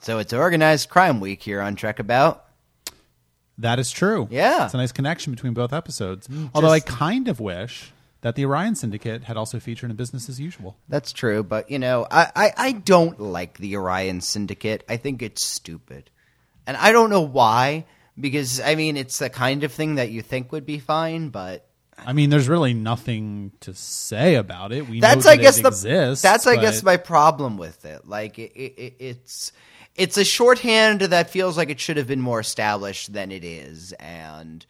So it's organized crime week here on Trek About. That is true. Yeah. It's a nice connection between both episodes. Mm, Although I kind of wish that the Orion Syndicate had also featured in Business as Usual. That's true, but you know, I, I, I don't like the Orion Syndicate. I think it's stupid. And I don't know why, because I mean it's the kind of thing that you think would be fine, but I mean, there's really nothing to say about it. We that's know I guess it the exists. that's I but- guess my problem with it. Like it, it, it's it's a shorthand that feels like it should have been more established than it is, and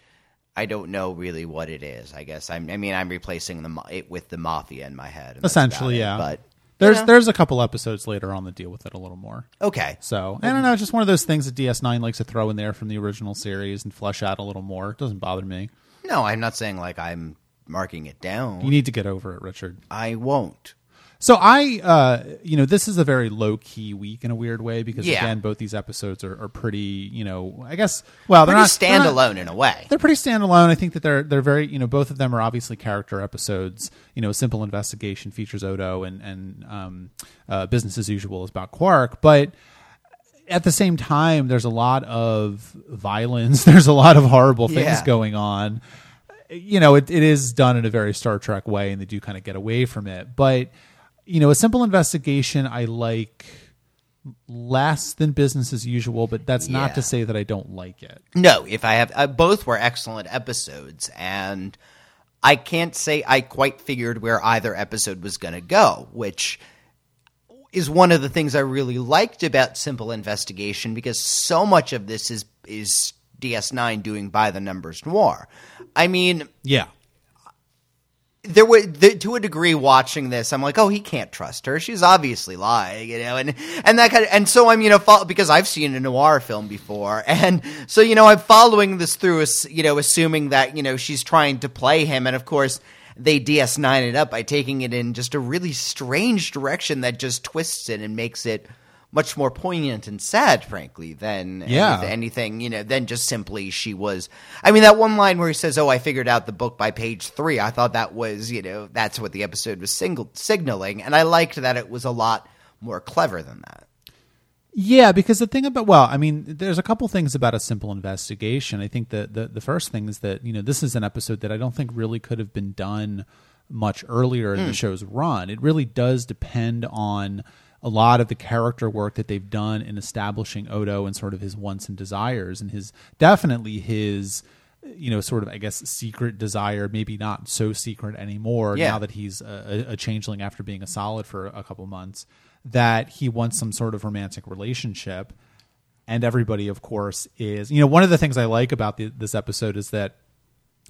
I don't know really what it is. I guess I'm, I mean I'm replacing the it with the mafia in my head. essentially, it. yeah. But there's know, there's a couple episodes later on that deal with it a little more. okay. So I don't know, it's just one of those things that DS9 likes to throw in there from the original series and flesh out a little more. It doesn't bother me. No, I'm not saying like I'm marking it down. You need to get over it, Richard. I won't. So I, uh, you know, this is a very low key week in a weird way because Yeah. again, both these episodes are, are pretty, you know, I guess, well, they're Pretty not they're not- standalone in a way. They're pretty standalone. I think that they're they're very, you know, both of them are obviously character episodes. You know, Simple Investigation features Odo, and and um, uh, Business as Usual is about Quark, but at the same time, there's a lot of violence. There's a lot of horrible things Yeah. going on. You know, it, it is done in a very Star Trek way, and they do kind of get away from it. But you know, a simple investigation I like less than business as usual. But that's not to say that I don't like it. No, if I have uh, both were excellent episodes, and I can't say I quite figured where either episode was going to go, which is one of the things I really liked about Simple Investigation because so much of this is is DS9 doing by the numbers noir. I mean, Yeah. There were to a degree watching this i'm like oh he can't trust her. She's obviously lying you know and and that kind of and so i'm you know fo- because i've seen a noir film before and so you know i'm following this through you know assuming that you know she's trying to play him and of course they ds9 it up by taking it in just a really strange direction that just twists it and makes it much more poignant and sad, frankly, than Yeah. anyth- anything, you know, than just simply she was. I mean, that one line where he says, "Oh, I figured out the book by page three. I thought that was, you know, that's what the episode was single- signaling, and I liked that it was a lot more clever than that. Yeah, because the thing about well, I mean, there's a couple things about a simple investigation. I think that the the first thing is that you know this is an episode that I don't think really could have been done much earlier in the mm. show's run. It really does depend on a lot of the character work that they've done in establishing Odo and sort of his wants and desires and his definitely his you know sort of I guess secret desire, maybe not so secret anymore Yeah. now that he's a, a changeling after being a solid for a couple months that he wants some sort of romantic relationship and everybody of course is you know one of the things i like about the, this episode is that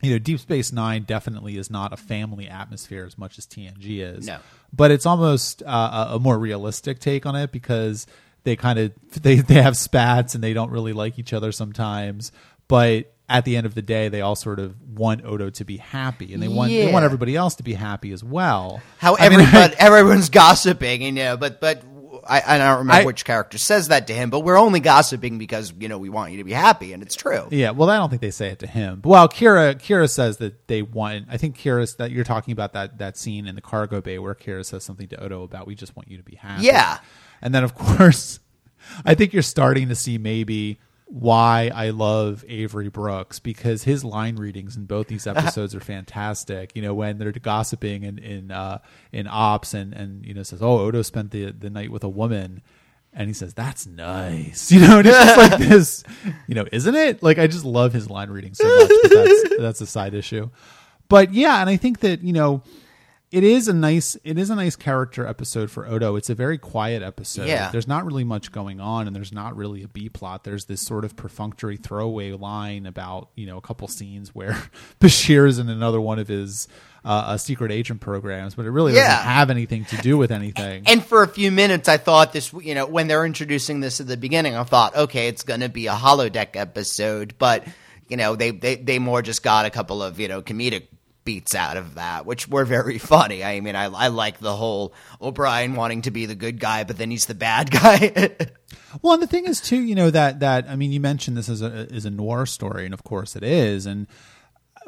you know deep space nine definitely is not a family atmosphere as much as tng is No. but it's almost uh, a, more realistic take on it because they kind of they, they have spats and they don't really like each other sometimes but at the end of the day they all sort of want odo to be happy and they want they want everybody else to be happy as well How I mean, everybody, everyone's gossiping, you know, but but. I, I don't remember I- which character says that to him, but we're only gossiping because you know we want you to be happy, and it's true. Yeah, well, I don't think they say it to him. Well, Kira Kira says that they want. I think Kira that you're talking about that that scene in the cargo bay where Kira says something to Odo about we just want you to be happy. Yeah. and then of course, I think you're starting to see maybe why I love Avery Brooks because his line readings in both these episodes are fantastic. You know, when they're gossiping in in uh, in ops and and you know says, "Oh, Odo spent the the night with a woman." And he says, "That's nice," you know. And it's just like this, you know, isn't it? Like I just love his line reading so much. But that's that's a side issue. But yeah, and I think that you know, it is a nice it is a nice character episode for Odo. It's a very quiet episode. Yeah. There's not really much going on and there's not really a B plot. There's this sort of perfunctory throwaway line about, you know, a couple scenes where Bashir is in another one of his uh, uh, secret agent programs, but it really Yeah. doesn't have anything to do with anything. And for a few minutes, I thought this, you know, when they're introducing this at the beginning, I thought, okay, it's going to be a holodeck episode, but you know, they, they they more just got a couple of you know comedic beats out of that, which were very funny. I mean, I I like the whole O'Brien wanting to be the good guy, but then he's the bad guy. Well, and the thing is too, you know that that I mean, you mentioned this as a is a noir story, and of course it is, and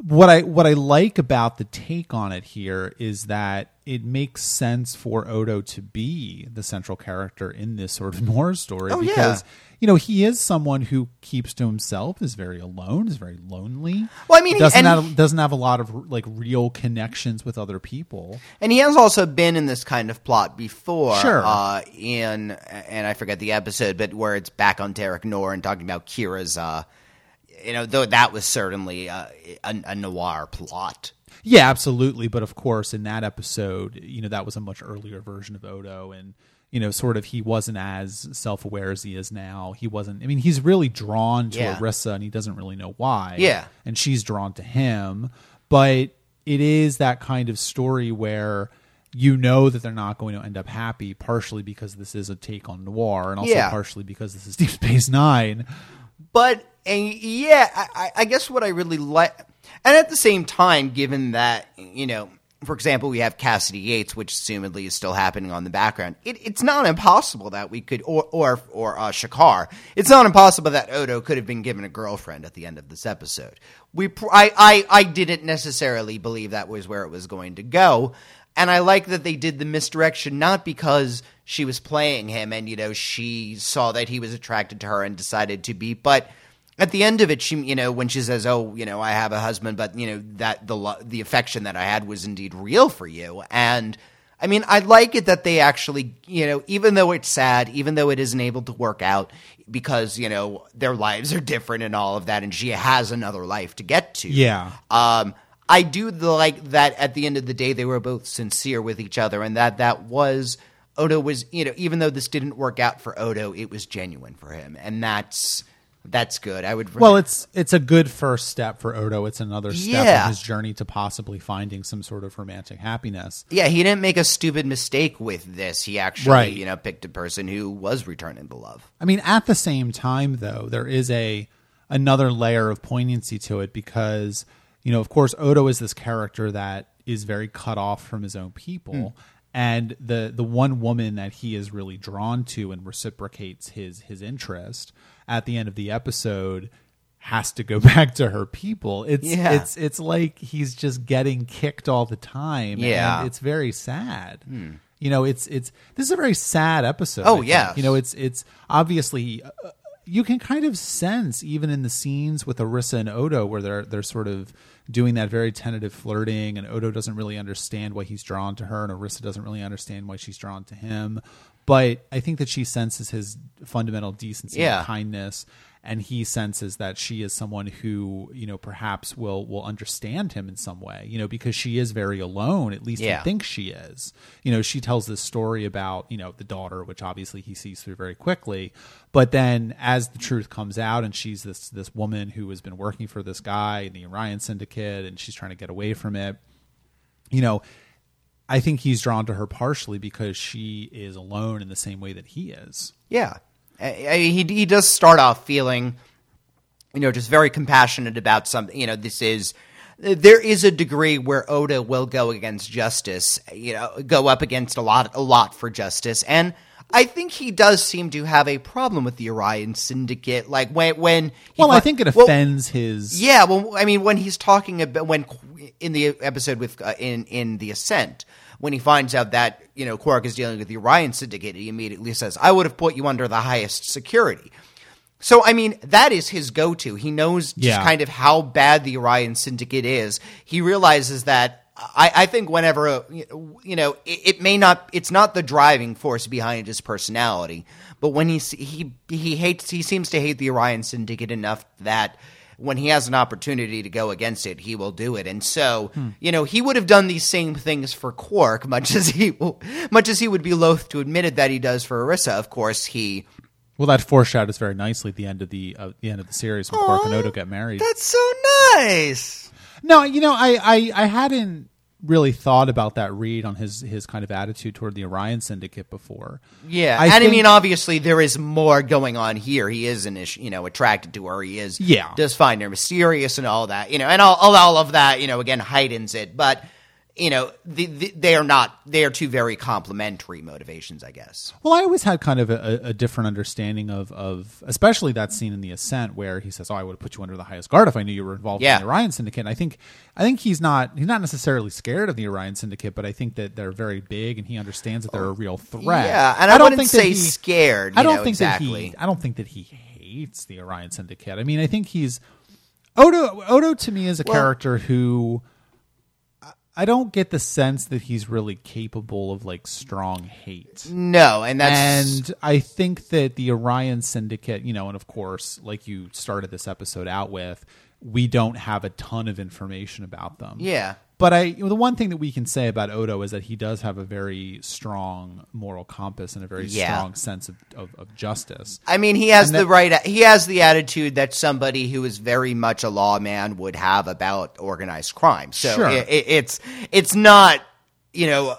what I what I like about the take on it here is that it makes sense for Odo to be the central character in this sort of noir story Oh, yeah. because you know he is someone who keeps to himself, is very alone, is very lonely. Well, I mean, he- doesn't have, doesn't have a lot of like real connections with other people. And he has also been in this kind of plot before. Sure. Uh, in and I forget the episode, but where it's back on Terok Nor and talking about Kira's. Uh, you know, though that was certainly uh, a, a noir plot. Yeah, absolutely. But of course, in that episode, you know, that was a much earlier version of Odo, and you know, sort of he wasn't as self aware as he is now. He wasn't. I mean, he's really drawn to Yeah. Arissa, and he doesn't really know why. Yeah. and she's drawn to him, but it is that kind of story where. You know that they're not going to end up happy, partially because this is a take on noir, and also Yeah. partially because this is Deep Space Nine. But and yeah, I, I- guess what I really like, and at the same time, given that you know, for example, we have Kasidy Yates, which assumedly is still happening on the background. It, it's not impossible that we could, or or or uh, Shakaar. It's not impossible that Odo could have been given a girlfriend at the end of this episode. We, I, I, I didn't necessarily believe that was where it was going to go. And I like that they did the misdirection, not because she was playing him and, you know, she saw that he was attracted to her and decided to be, but at the end of it, she, you know, when she says, "Oh, you know, I have a husband, but you know that the lo- the affection that I had was indeed real for you," and I mean, I like it that they actually, you know, even though it's sad, even though it isn't able to work out because you know their lives are different and all of that, and she has another life to get to. Yeah. Um, I do the, like that. At the end of the day, they were both sincere with each other, and that that was Odo was, you know, even though this didn't work out for Odo, it was genuine for him, and that's that's good. I would Well, it's it's a good first step for Odo. It's another step Yeah. in his journey to possibly finding some sort of romantic happiness. Yeah, he didn't make a stupid mistake with this. He actually, Right. you know, picked a person who was returning the love. I mean, at the same time, though, there is a another layer of poignancy to it because you know, of course, Odo is this character that is very cut off from his own people, hmm. And the the one woman that he is really drawn to and reciprocates his his interest at the end of the episode has to go back to her people. It's Yeah. it's it's like he's just getting kicked all the time. Yeah. and it's very sad. You know, it's it's this is a very sad episode. Oh, yeah, you know, it's it's obviously uh, you can kind of sense even in the scenes with Arissa and Odo where they're they're sort of doing that very tentative flirting and Odo doesn't really understand why he's drawn to her and Arissa doesn't really understand why she's drawn to him. But I think that she senses his fundamental decency Yeah. and kindness and he senses that she is someone who, you know, perhaps will will understand him in some way, you know, because she is very alone, at least Yeah. he thinks she is. You know, she tells this story about, you know, the daughter, which obviously he sees through very quickly. But then as the truth comes out and she's this this woman who has been working for this guy in the Orion Syndicate and she's trying to get away from it, you know, I think he's drawn to her partially because she is alone in the same way that he is. Yeah, I, I, he he does start off feeling, you know, just very compassionate about something. You know, this is there is a degree where Odo will go against justice. You know, go up against a lot a lot for justice, and I think he does seem to have a problem with the Orion Syndicate. Like when when he Well, I think it well, offends his Yeah, well, I mean, when he's talking about when in the episode with uh, in in the Ascent, when he finds out that you know Quark is dealing with the Orion Syndicate, he immediately says, "I would have put you under the highest security." So, I mean, that is his go-to. He knows just Yeah. kind of how bad the Orion Syndicate is. He realizes that. I, I think whenever you know, it, it may not. It's not the driving force behind his personality, but when he he he hates, he seems to hate the Orion Syndicate enough that when he has an opportunity to go against it, he will do it. And so, you know, he would have done these same things for Quark, much as he much as he would be loath to admit it that he does for Arissa. Of course, he Well, that foreshadows very nicely the end of the uh, the end of the series when Quark and Odo get married. That's so nice. No, you know, I, I I hadn't really thought about that read on his his kind of attitude toward the Orion Syndicate before. Yeah, I and I mean, obviously, there is more going on here. He is an you know, attracted to her. He is, Yeah. does find her mysterious and all that, you know, and all, all, all of that, you know, again, heightens it. But you know, the, the, they are not. They are two very complementary motivations, I guess. Well, I always had kind of a, a different understanding of, of, especially that scene in the Ascent where he says, "Oh, I would have put you under the highest guard if I knew you were involved Yeah. in the Orion Syndicate." And I think, I think he's not he's not necessarily scared of the Orion Syndicate, but I think that they're very big and he understands that they're a real threat. Yeah, and I, don't wouldn't think say he, scared. You I don't know, think exactly. that he. I don't think that he hates the Orion Syndicate. I mean, I think he's Odo. Odo to me is a Well- character who. I- don't get the sense that he's really capable of like strong hate. no, and that's And I think that the Orion Syndicate, you know, and of course, like you started this episode out with, we don't have a ton of information about them. yeah. But I, the one thing that we can say about Odo is that he does have a very strong moral compass and a very Yeah. strong sense of, of, of justice. I mean, he has the right. He has the attitude that somebody who is very much a lawman would have about organized crime. So Sure. it, it, it's it's not you know.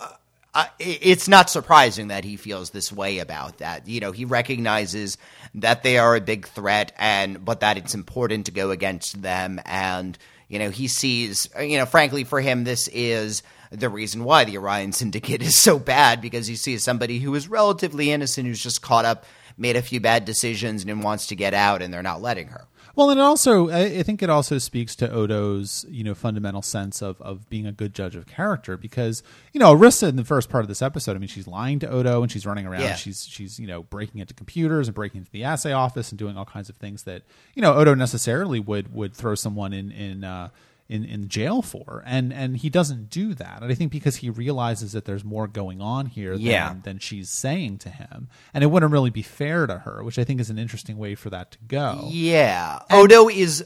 Uh, it's not surprising that he feels this way about that. You know, he recognizes that they are a big threat, and but that it's important to go against them. And you know, he sees. You know, frankly, for him, this is the reason why the Orion Syndicate is so bad because he sees somebody who is relatively innocent who's just caught up, made a few bad decisions, and wants to get out, and they're not letting her. Well, and it also, I think it also speaks to Odo's, you know, fundamental sense of, of being a good judge of character because, you know, Arissa in the first part of this episode, I mean, she's lying to Odo and she's running around. Yeah. She's, she's, you know, breaking into computers and breaking into the assay office and doing all kinds of things that, you know, Odo necessarily would, would throw someone in, in, uh, in, in jail for and and he doesn't do that and I think because he realizes that there's more going on here Yeah. than, than she's saying to him and it wouldn't really be fair to her which I think is an interesting way for that to go Yeah. Odo is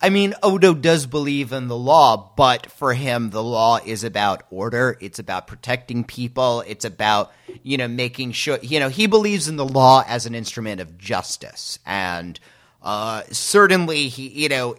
I mean, Odo does believe in the law, but for him the law is about order, it's about protecting people, it's about, you know, making sure you know, he believes in the law as an instrument of justice. And uh certainly he you know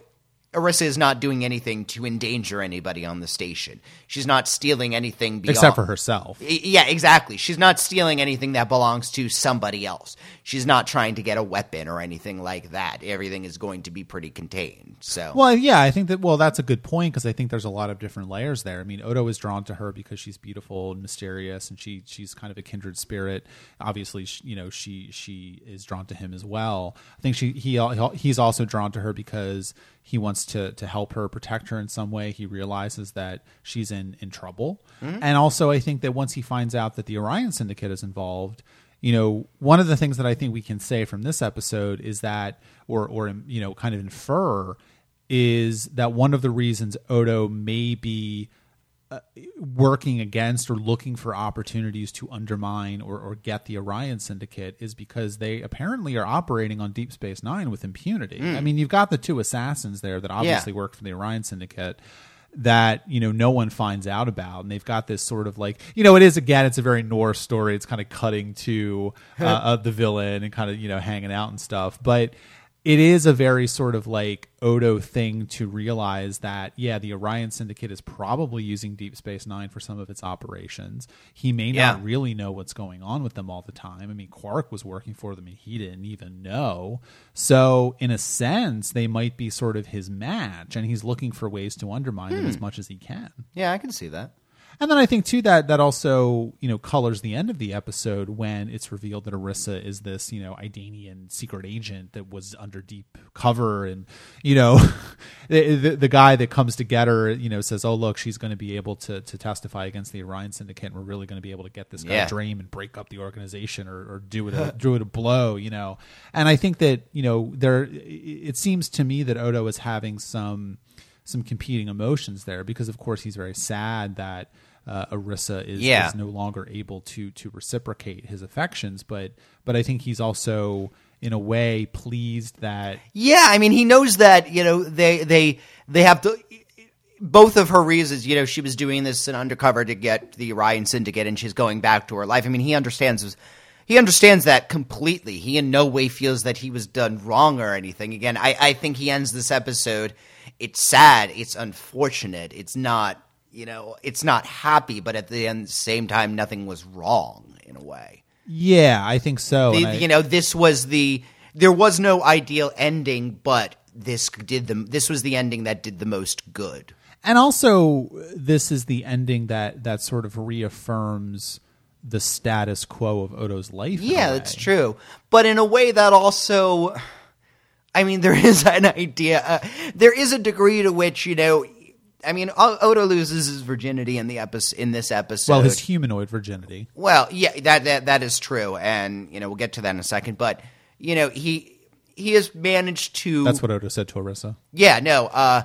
Arissa is not doing anything to endanger anybody on the station. She's not stealing anything beyond except for herself Yeah, exactly. She's not stealing anything that belongs to somebody else. She's not trying to get a weapon or anything like that. Everything is going to be pretty contained. So, Well, yeah, I think that. Well, that's a good point because I think there's a lot of different layers there. I mean, Odo is drawn to her because she's beautiful and mysterious, and she she's kind of a kindred spirit. Obviously, you know, she she is drawn to him as well. I think she he he's also drawn to her because he wants to to help her, protect her in some way. He realizes that she's in in trouble, mm-hmm. and also I think that once he finds out that the Orion Syndicate is involved you know, one of the things that I think we can say from this episode is that, or or you know, kind of infer, is that one of the reasons Odo may be uh, working against or looking for opportunities to undermine or, or get the Orion Syndicate is because they apparently are operating on Deep Space Nine with impunity. I mean, you've got the two assassins there that obviously work for the Orion Syndicate that you know no one finds out about. And they've got this sort of like you know it is again it's a very noir story. It's kind of cutting to uh, of the villain and kind of you know hanging out and stuff. But it is a very sort of like Odo thing to realize that yeah, the Orion Syndicate is probably using Deep Space Nine for some of its operations. He may Yeah. not really know what's going on with them all the time. I mean, Quark was working for them and he didn't even know. So, in a sense, they might be sort of his match, and he's looking for ways to undermine them as hmm. much as he can. yeah, I can see that. And then I think too that that also you know colors the end of the episode when it's revealed that Arissa is this you know Idanian secret agent that was under deep cover, and you know the, the, the guy that comes to get her you know says, oh look, she's going to be able to to testify against the Orion Syndicate, and we're really going to be able to get this guy Yeah. Draim and break up the organization or, or do it a, do it a blow, you know. And I think that you know there it seems to me that Odo is having some some competing emotions there because of course he's very sad that uh, Arissa is, Yeah. is no longer able to to reciprocate his affections but but I think he's also in a way pleased that Yeah, I mean, he knows that you know they they they have to. Both of her reasons, you know, she was doing this in undercover to get the Orion Syndicate, and she's going back to her life. I mean, he understands. He understands that completely. He in no way feels that he was done wrong or anything. Again, I, I think he ends this episode. It's sad. It's unfortunate. It's not, you know, it's not happy. But at the end, same time, nothing was wrong in a way. yeah I think so The- I- you know, this was the there was no ideal ending, but this did the this was the ending that did the most good. And also, this is the ending that that sort of reaffirms the status quo of Odo's life. Yeah, that's true. But in a way that also, I mean, there is an idea. Uh, there is a degree to which you know. I mean, Odo loses his virginity in the episode in this episode. Well, his humanoid virginity. Well, yeah, that that that is true, and you know we'll get to that in a second. But you know he he has managed to. That's what Odo said to Arissa. Yeah, no. Uh,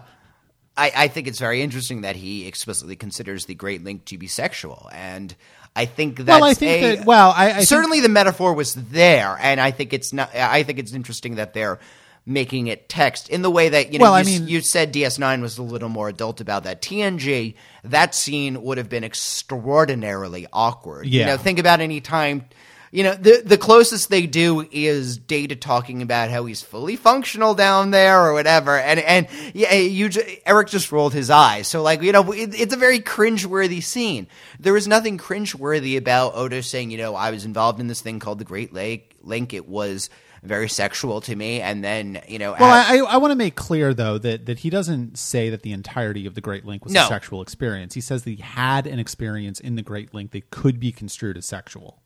I I think it's very interesting that he explicitly considers the Great Link to be sexual, and I think that's Well, I think a- that. Well, I, I think- certainly the metaphor was there, and I think it's not. I think it's interesting that they're making it text in the way that you know. Well, I you, mean- you said DS9 was a little more adult about that. TNG, that scene would have been extraordinarily awkward. You Yeah. know, think about any time. You know, the the closest they do is Data talking about how he's fully functional down there or whatever, and and yeah, you Eric just rolled his eyes. So like, you know, it, it's a very cringeworthy scene. There is nothing cringeworthy about Odo saying, you know, I was involved in this thing called the Great Lake Link. It was very sexual to me, and then you know, Well, at- I, I, want to make clear though that that he doesn't say that the entirety of the Great Link was No. a sexual experience. He says that he had an experience in the Great Link that could be construed as sexual.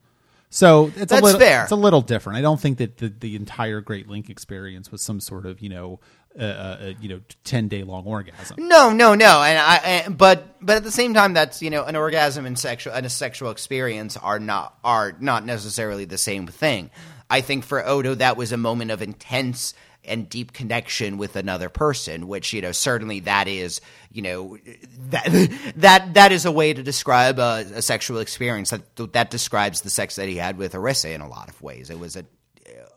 So it's That's a little fair. it's a little different. I don't think that the, the entire Great Link experience was some sort of you know uh, uh, uh, you know ten day long orgasm. No, no, no. And I, and, but, but at the same time, that's you know, an orgasm and sexual and a sexual experience are not are not necessarily the same thing. I think for Odo, that was a moment of intense and deep connection with another person, which you know, certainly that is you know that that that is a way to describe a, a sexual experience that that describes the sex that he had with Arissa in a lot of ways. It was a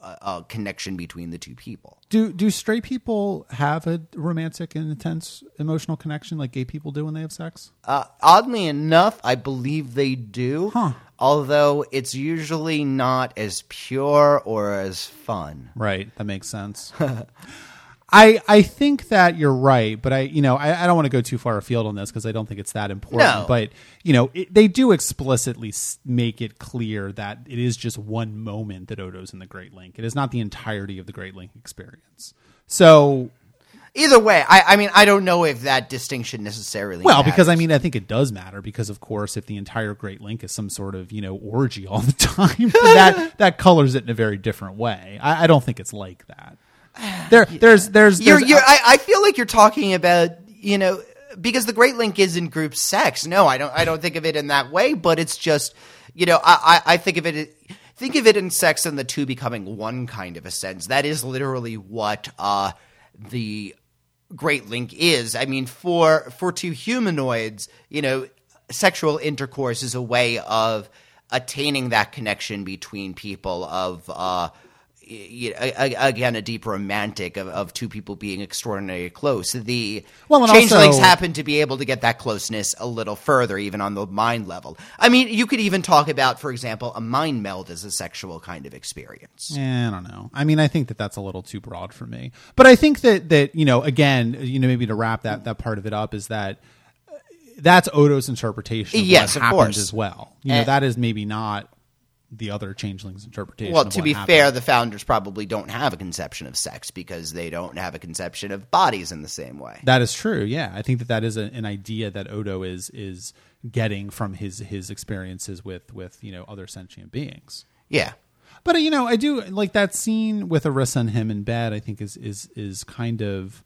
a, a connection between the two people. Do do straight people have a romantic and intense emotional connection like gay people do when they have sex? Uh, oddly enough, I believe they do. Huh. Although it's usually not as pure or as fun. Right, that makes sense. I I think that you're right, but I you know I, I don't want to go too far afield on this because I don't think it's that important. No. But you know it, they do explicitly make it clear that it is just one moment that Odo's in the Great Link. It is not the entirety of the Great Link experience. So Either way, I, I mean, I don't know if that distinction necessarily. well, because I mean I think it does matter because of course if the entire Great Link is some sort of you know orgy all the time, that that colors it in a very different way. I, I don't think it's like that. There, there's, there's, you're, there's- you're, I, I feel like you're talking about, you know, because the Great Link is in group sex. No, I don't. I don't think of it in that way. But it's just, you know, I, I, I think of it. Think of it in sex and the two becoming one kind of a sense. That is literally what uh, the Great Link is. I mean, for for two humanoids, you know, sexual intercourse is a way of attaining that connection between people of uh y- y- a- a- again a deep romantic of, of two people being extraordinarily close the Well, changelings also- happen to be able to get that closeness a little further even on the mind level i mean you could even talk about for example a mind meld as a sexual kind of experience Eh, I don't know. I mean, I think that that's a little too broad for me. But I think that that you know, again, you know, maybe to wrap that that part of it up is that uh, that's Odo's interpretation of Yes, what of happened course. as well. You know, Eh. that is maybe not the other changeling's interpretation. well to be happened. fair the founders probably don't have a conception of sex because they don't have a conception of bodies in the same way that is true. Yeah, I think that that is a, an idea that Odo is is getting from his his experiences with with you know other sentient beings. yeah But you know, I do like that scene with Arissa and him in bed. I think is is is kind of.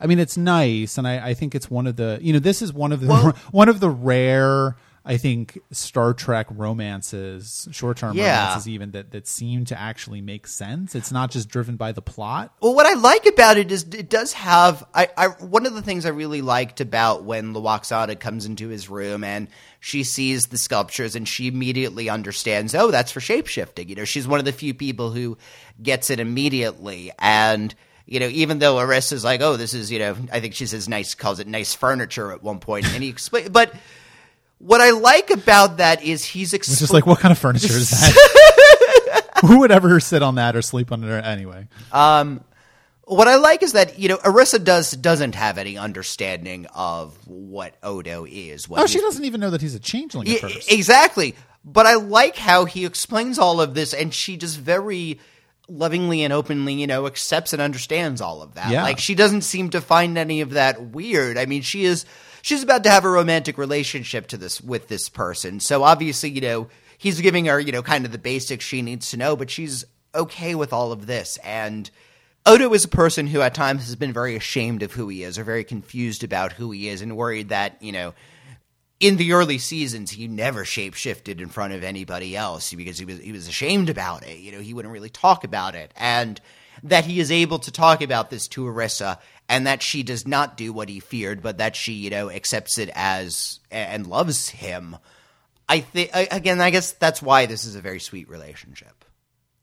I mean, it's nice, and I, I think it's one of the you know this is one of the Well- one of the rare I think Star Trek romances, short term Yeah. romances, even that that seem to actually make sense. It's not just driven by the plot. Well, what I like about it is it does have. I, I one of the things I really liked about when Lwaxana comes into his room and she sees the sculptures and she immediately understands. Oh, that's for shapeshifting. You know, she's one of the few people who gets it immediately. And you know, even though Arissa's like, oh, this is you know, I think she says nice, calls it nice furniture at one point, and he explains, but. What I like about that is he's It's just like what kind of furniture is that? Who would ever sit on that or sleep on it anyway? Um, what I like is that you know Arissa does doesn't have any understanding of what Odo is. What Oh, she doesn't even know that he's a changeling at first. exactly. But I like how he explains all of this, and she just very lovingly and openly, you know, accepts and understands all of that. Yeah. Like she doesn't seem to find any of that weird. I mean, she is she's about to have a romantic relationship to this with this person. So obviously, you know, he's giving her, you know, kind of the basics she needs to know, but she's okay with all of this and Odo is a person who at times has been very ashamed of who he is or very confused about who he is and worried that, you know, in the early seasons he never shapeshifted in front of anybody else because he was he was ashamed about it. You know, he wouldn't really talk about it. And that he is able to talk about this to Arissa and that she does not do what he feared, but that she, you know, accepts it as and loves him. I think again, I guess that's why this is a very sweet relationship.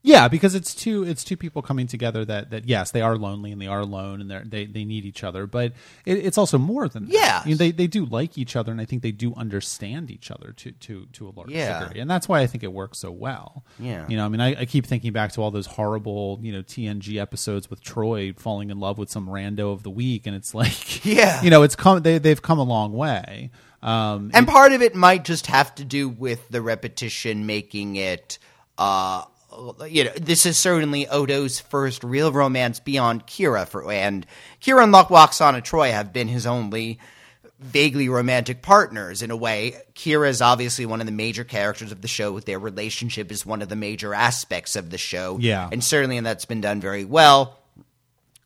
Yeah, because it's two it's two people coming together that that yes they are lonely and they are alone and they they need each other, but it, it's also more than that. Yeah. You know, they they do like each other and I think they do understand each other to to to a large Yeah. degree, and that's why I think it works so well. Yeah. you know, I mean, I, I keep thinking back to all those horrible you know TNG episodes with Troi falling in love with some rando of the week, and it's like Yeah. you know, it's come they they've come a long way. Um, And part of it might just have to do with the repetition making it uh you know, this is certainly Odo's first real romance beyond Kira for and Kira and Locke Troi have been his only vaguely romantic partners in a way. Kira is obviously one of the major characters of the show. Their relationship is one of the major aspects of the show. Yeah. And certainly and that's been done very well.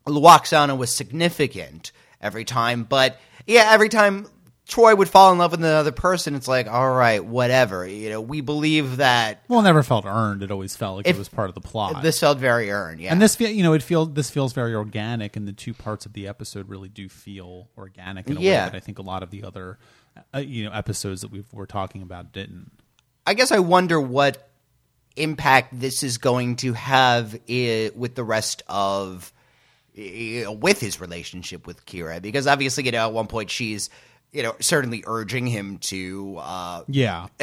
Lwaxana was significant every time, but yeah, every time Troi would fall in love with another person, it's like, all right, whatever. You know, we believe that well, it never felt earned. It always felt like If- it was part of the plot. this felt very earned. Yeah, And this, feel, you know, it feels this feels very organic, and the two parts of the episode really do feel organic in a Yeah. way that I think a lot of the other, uh, you know, episodes that we we're talking about didn't. I guess I wonder what impact this is going to have i- with the rest of you know, with his relationship with Kira, because obviously, you know, at one point she's you know certainly urging him to uh, Yeah,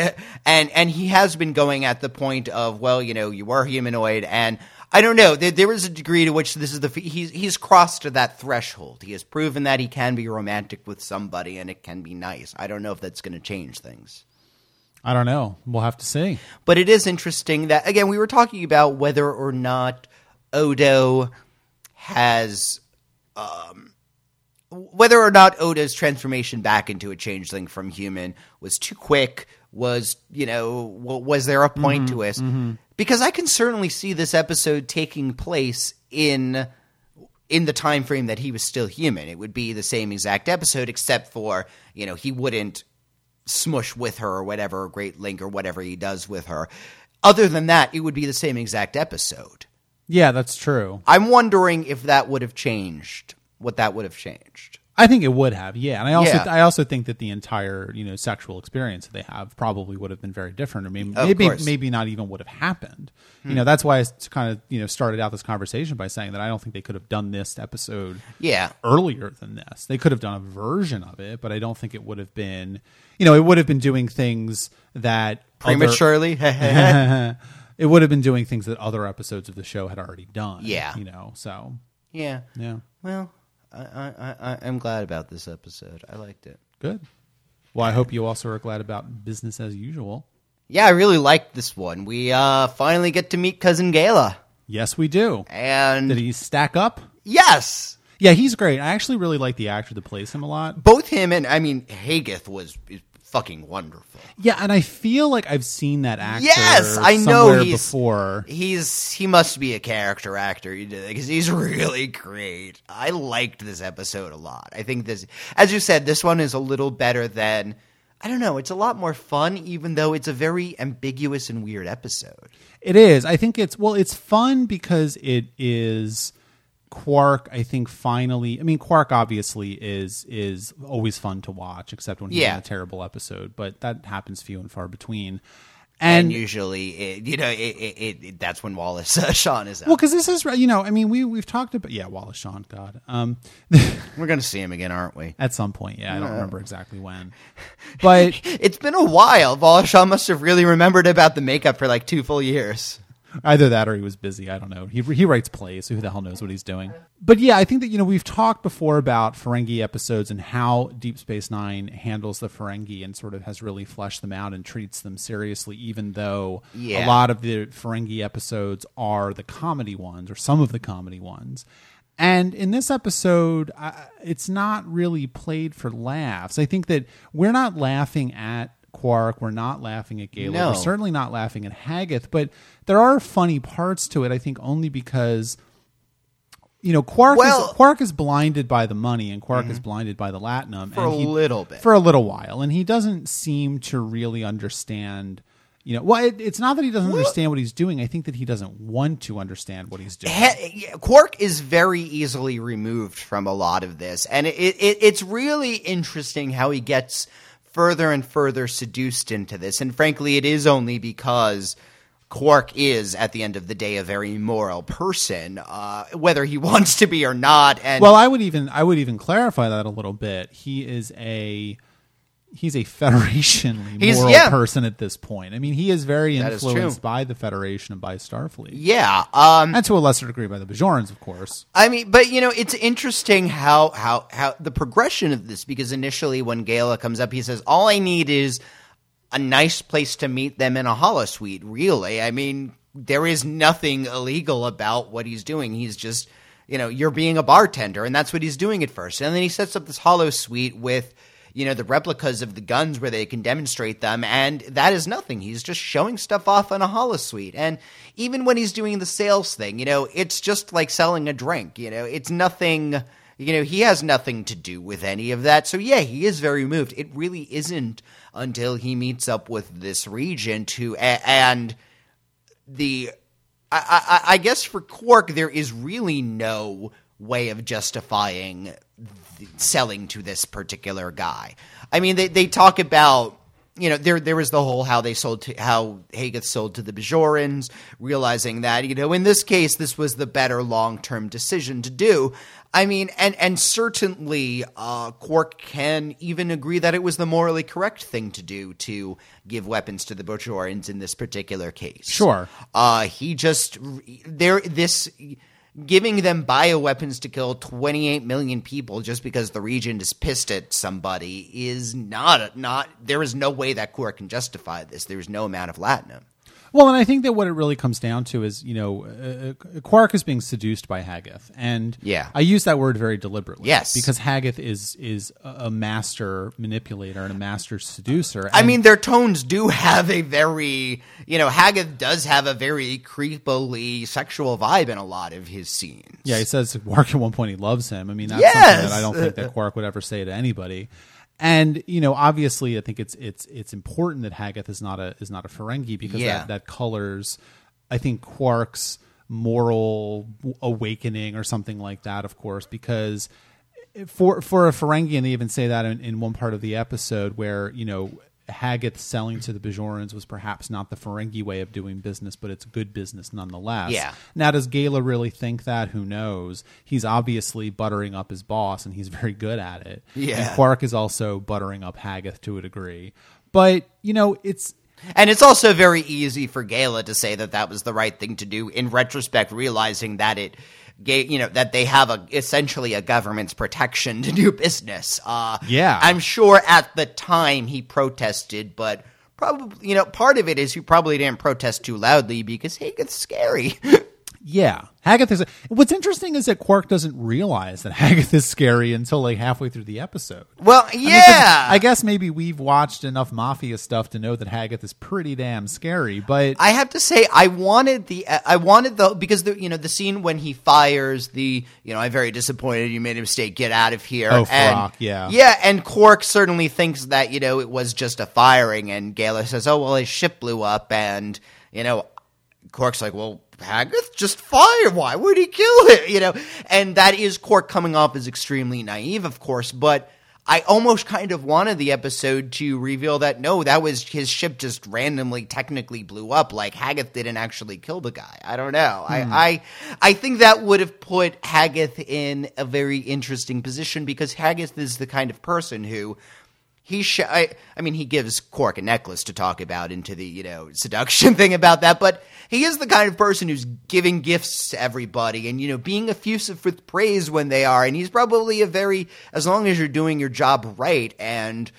and and he has been going at the point of well you know you are humanoid and I don't know there, there is a degree to which this is the he's he's crossed that threshold he has proven that he can be romantic with somebody and it can be nice I don't know if that's going to change things I don't know. We'll have to see. but it is interesting that again we were talking about whether or not Odo has um, whether or not Odo's transformation back into a changeling from human was too quick. Was you know w- was there a point mm-hmm. to it? Mm-hmm. Because I can certainly see this episode taking place in in the time frame that he was still human. It would be the same exact episode, except for you know he wouldn't smush with her or whatever, or Great Link or whatever he does with her. Other than that, it would be the same exact episode. Yeah, that's true. I'm wondering if that would have changed. What that would have changed. I think it would have, yeah, and I also Yeah. I also think that the entire you know sexual experience that they have probably would have been very different, or maybe Of maybe, course. Hmm. maybe not even would have happened. You know, that's why I kind of you know started out this conversation by saying that I don't think they could have done this episode Yeah. earlier than this. They could have done a version of it, but I don't think it would have been. You know, it would have been doing things that other- Prematurely. it would have been doing things that other episodes of the show had already done. Yeah. you know, so yeah. yeah, Well, I, I, I'm glad about this episode. I liked it. good. Well, I hope you also are glad about business as usual. Yeah, I really liked this one. We uh, finally get to meet cousin Gaila, Yes, we do. and Did he stack up? yes, Yeah, he's great. I actually really like the actor that plays him a lot. both him and I mean Hagath was is fucking wonderful. Yeah, and I feel like I've seen that actor. Yes, I know he's before. He's he must be a character actor because he's really great. I liked this episode a lot. I think this, as you said, this one is a little better than. I don't know. It's a lot more fun, even though it's a very ambiguous and weird episode. It is. I think it's well. It's fun because it is Quark. I think finally. I mean, Quark obviously is is always fun to watch, except when he's Yeah. in a terrible episode. But that happens few and far between. And, And, usually, it, you know, it, it, it, that's when Wallace uh, Shawn is out. well, because this is you know, I mean, we we've talked about yeah, Wallace Shawn, God, um, We're going to see him again, aren't we? at some point. Yeah, I don't remember exactly when, but It's been a while. Wallace Shawn must have really remembered about the makeup for like two full years. Either that or he was busy. I don't know. He he writes plays, so who the hell knows what he's doing? But yeah, I think that you know we've talked before about Ferengi episodes and how Deep Space Nine handles the Ferengi and sort of has really fleshed them out and treats them seriously, even though Yeah. a lot of the Ferengi episodes are the comedy ones or some of the comedy ones. And in this episode, uh, it's not really played for laughs. I think that we're not laughing at Quark. We're not laughing at Galen. No. We're certainly not laughing at Hagath. But there are funny parts to it. I think only because you know Quark Well- Mm-hmm. is Quark is blinded by the money, and Quark is blinded by the latinum For and a he- little bit. for a little while, and he doesn't seem to really understand. You know, well, it, it's not that he doesn't understand what he's doing. I think that he doesn't want to understand what he's doing. He- Quark is very easily removed from a lot of this, and it, it it's really interesting how he gets further and further seduced into this. And frankly, it is only because Quark is, at the end of the day, a very moral person, uh, whether he wants to be or not. And Well, I would even I would even clarify that a little bit. He is a he's a federationally He's- moral yeah. person at this point. I mean, he is very That is influenced true. by the Federation and by Starfleet, yeah, um, and to a lesser degree by the Bajorans, of course. I mean, but you know, it's interesting how how how the progression of this because initially when Gaila comes up, he says, "All I need is a nice place to meet them in a holosuite." Really, I mean, there is nothing illegal about what he's doing. He's just, you know, you're being a bartender, and that's what he's doing at first. And then he sets up this holosuite with. You know, the replicas of the guns where they can demonstrate them, and that is nothing. He's just showing stuff off on a holosuite. And even when he's doing the sales thing, you know, it's just like selling a drink. You know, it's nothing, you know, he has nothing to do with any of that. So, yeah, he is very moved. It really isn't until he meets up with this regent who, and the I, I, I guess for Quark, there is really no way of justifying selling to this particular guy. I mean, they, they talk about, you know, there there was the whole how they sold to how Hagath sold to the Bajorans, realizing that you know in this case this was the better long term decision to do. I mean, and and certainly uh, Quark can even agree that it was the morally correct thing to do to give weapons to the Bajorans in this particular case. Sure. Uh, he just there this giving them bioweapons to kill 28 million people just because the region is pissed at somebody is not not there is no way that Quark can justify this. There's no amount of latinum. Well, and I think that what it really comes down to is, you know, uh, uh, Quark is being seduced by Hagath, and Yeah. I use that word very deliberately, Yes. because Hagath is is a a master manipulator and a master seducer. I mean, their tones do have a very, you know, Hagath does have a very creepily sexual vibe in a lot of his scenes. Yeah, he says Quark at one point he loves him. I mean, that's Yes! something that I don't think that Quark would ever say to anybody. And you know, obviously, I think it's it's it's important that Hagath is not a is not a Ferengi because Yeah. that, that colors, I think Quark's moral awakening or something like that. Of course, because for for a Ferengi, and they even say that in, in one part of the episode where you know Hagath selling to the Bajorans was perhaps not the Ferengi way of doing business, but it's good business nonetheless. Yeah. Now, does Gaila really think that? Who knows? He's obviously buttering up his boss, and he's very good at it. Yeah. And Quark is also buttering up Hagath to a degree. But you know, it's And it's also very easy for Gaila to say that that was the right thing to do in retrospect, realizing that it, you know, that they have a essentially a government's protection to do business. Uh, Yeah. I'm sure at the time he protested, but probably, you know, part of it is he probably didn't protest too loudly because hey, it's scary. yeah. Hagath is. What's interesting is that Quark doesn't realize that Hagath is scary until like halfway through the episode. well, I mean, yeah. I guess maybe we've watched enough mafia stuff to know that Hagath is pretty damn scary, but I have to say, I wanted the, I wanted the, because the, you know, the scene when he fires the, you know, I'm very disappointed. You made a mistake. Get out of here. Oh, and, yeah. yeah. And Quark certainly thinks that you know it was just a firing, and Gaila says, "Oh well, his ship blew up," and you know, Quark's like, "Well." Hagath just fired. Why would he kill it? You know, and that is Quark coming off as extremely naive, of course. But I almost kind of wanted the episode to reveal that no, that was his ship just randomly technically blew up. Like Hagath didn't actually kill the guy. I don't know. I, hmm. I I think that would have put Hagath in a very interesting position because Hagath is the kind of person who he sh- I, I mean he gives Quark a necklace to talk about into the you know seduction thing about that but he is the kind of person who's giving gifts to everybody and you know being effusive with praise when they are and he's probably a very as long as you're doing your job right and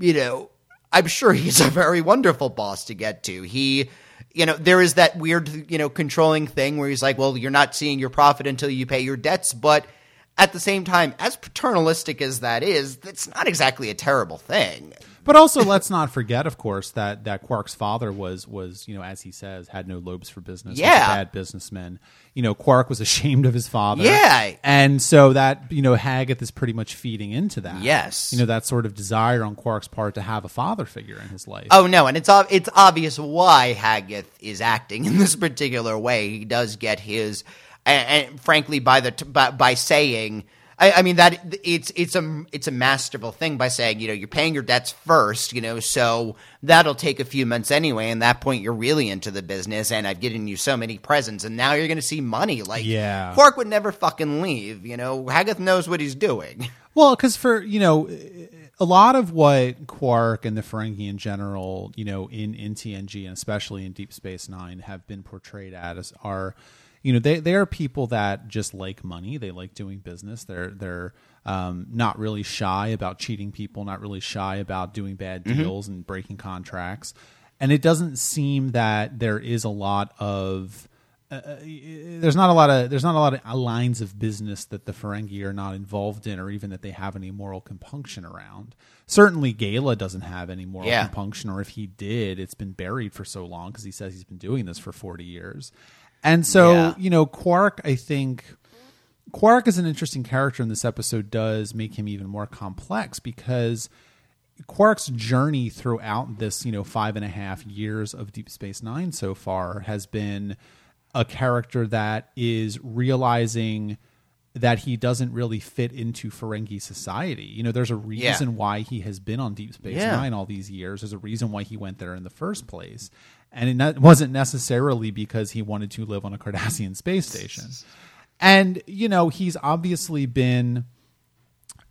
you know I'm sure he's a very wonderful boss to get to. He you know there is that weird you know controlling thing where he's like well you're not seeing your profit until you pay your debts but at the same time, as paternalistic as that is, that's not exactly a terrible thing. But also, let's not forget, of course, that that Quark's father was was you know as he says had no lobes for business. was a Yeah. bad businessman. You know, Quark was ashamed of his father. Yeah. and so that you know Hagath is pretty much feeding into that. Yes. you know that sort of desire on Quark's part to have a father figure in his life. Oh no, and it's it's obvious why Hagath is acting in this particular way. He does get his, and, and frankly, by the t- by, by saying, I, I mean that it's it's a it's a masterful thing by saying, you know, you're paying your debts first, you know, so that'll take a few months anyway. And that point, you're really into the business, and I've given you so many presents, and now you're going to see money. Like, Yeah. Quark would never fucking leave. You know, Hagath knows what he's doing. Well, because for you know, a lot of what Quark and the Ferengi in general, you know, in in TNG and especially in Deep Space Nine, have been portrayed as are, you know, they they are people that just like money. They like doing business. They're they're um, not really shy about cheating people. Not really shy about doing bad mm-hmm. deals and breaking contracts. And it doesn't seem that there is a lot of uh, uh, there's not a lot of there's not a lot of lines of business that the Ferengi are not involved in, or even that they have any moral compunction around. Certainly, Gaila doesn't have any moral Yeah. compunction, or if he did, it's been buried for so long because he says he's been doing this for forty years. And so, Yeah. you know, Quark, I think Quark is an interesting character in this episode. Does make him even more complex because Quark's journey throughout this, you know, five and a half years of Deep Space Nine so far has been a character that is realizing that he doesn't really fit into Ferengi society. You know, there's a reason why he has been on Deep Space Yeah. Nine all these years. There's a reason why he went there in the first place. And it not, wasn't necessarily because he wanted to live on a Cardassian space station. And, you know, he's obviously been